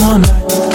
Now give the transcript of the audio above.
One. night